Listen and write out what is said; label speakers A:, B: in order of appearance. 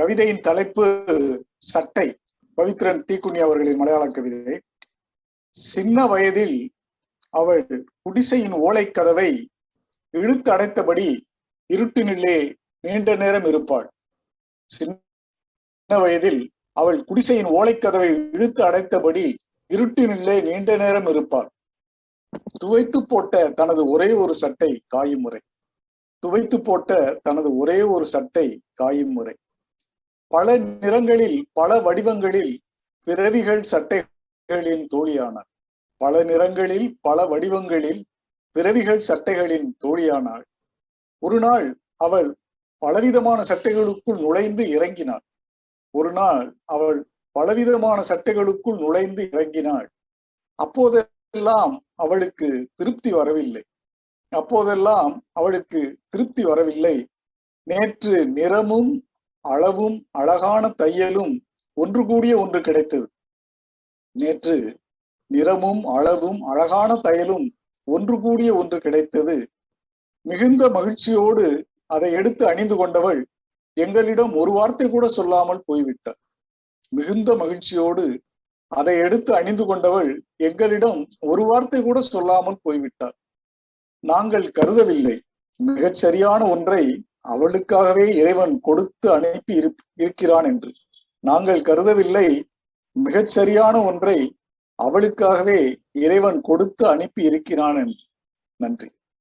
A: கவிதையின் தலைப்பு சட்டை. பவித்ரன் தீக்குனி அவர்களின் மலையாள கவிதை. சின்ன வயதில் அவள் குடிசையின் ஓலைக் கதவை இழுத்து அடைத்தபடி இருட்டினிலே நீண்ட நேரம் இருப்பாள். சின்ன வயதில் அவள் குடிசையின் ஓலைக்கதவை இழுத்து அடைத்தபடி இருட்டினிலே நீண்ட நேரம் இருப்பாள். துவைத்து போட்ட தனது ஒரே ஒரு சட்டை காயும் முறை. துவைத்து போட்ட தனது ஒரே ஒரு சட்டை காயும் முறை. பல நிறங்களில் பல வடிவங்களில் பிறவிகள் சட்டைகளின் தோழியானார். பல நிறங்களில் பல வடிவங்களில் பிறவிகள் சட்டைகளின் தோழியானாள் ஒரு நாள் அவள் பலவிதமான சட்டைகளுக்குள் நுழைந்து இறங்கினாள். ஒரு நாள் அவள் பலவிதமான சட்டைகளுக்குள் நுழைந்து இறங்கினாள். அப்போதெல்லாம் அவளுக்கு திருப்தி வரவில்லை. அப்போதெல்லாம் அவளுக்கு திருப்தி வரவில்லை. நேற்று நிறமும் அளவும் அழகான தையலும் ஒன்று கூடிய ஒன்று கிடைத்தது. நேற்று நிறமும் அளவும் அழகான தையலும் ஒன்று கூடிய ஒன்று கிடைத்தது. மிகுந்த மகிழ்ச்சியோடு அதை எடுத்து அணிந்து கொண்டவள் எங்களிடம் ஒரு வார்த்தை கூட சொல்லாமல் போய்விட்டார் மிகுந்த மகிழ்ச்சியோடு அதை எடுத்து அணிந்து கொண்டவள் எங்களிடம் ஒரு வார்த்தை கூட சொல்லாமல் போய்விட்டார் நாங்கள் கருதவில்லை. மிகச் சரியான ஒன்றை அவளுக்காகவே இறைவன் கொடுத்து அனுப்பி இருக்கிறான் என்று. நாங்கள் கருதவில்லை. மிகச்சரியான ஒன்றை அவளுக்காகவே இறைவன் கொடுத்து அனுப்பி இருக்கிறான் என்று. நன்றி.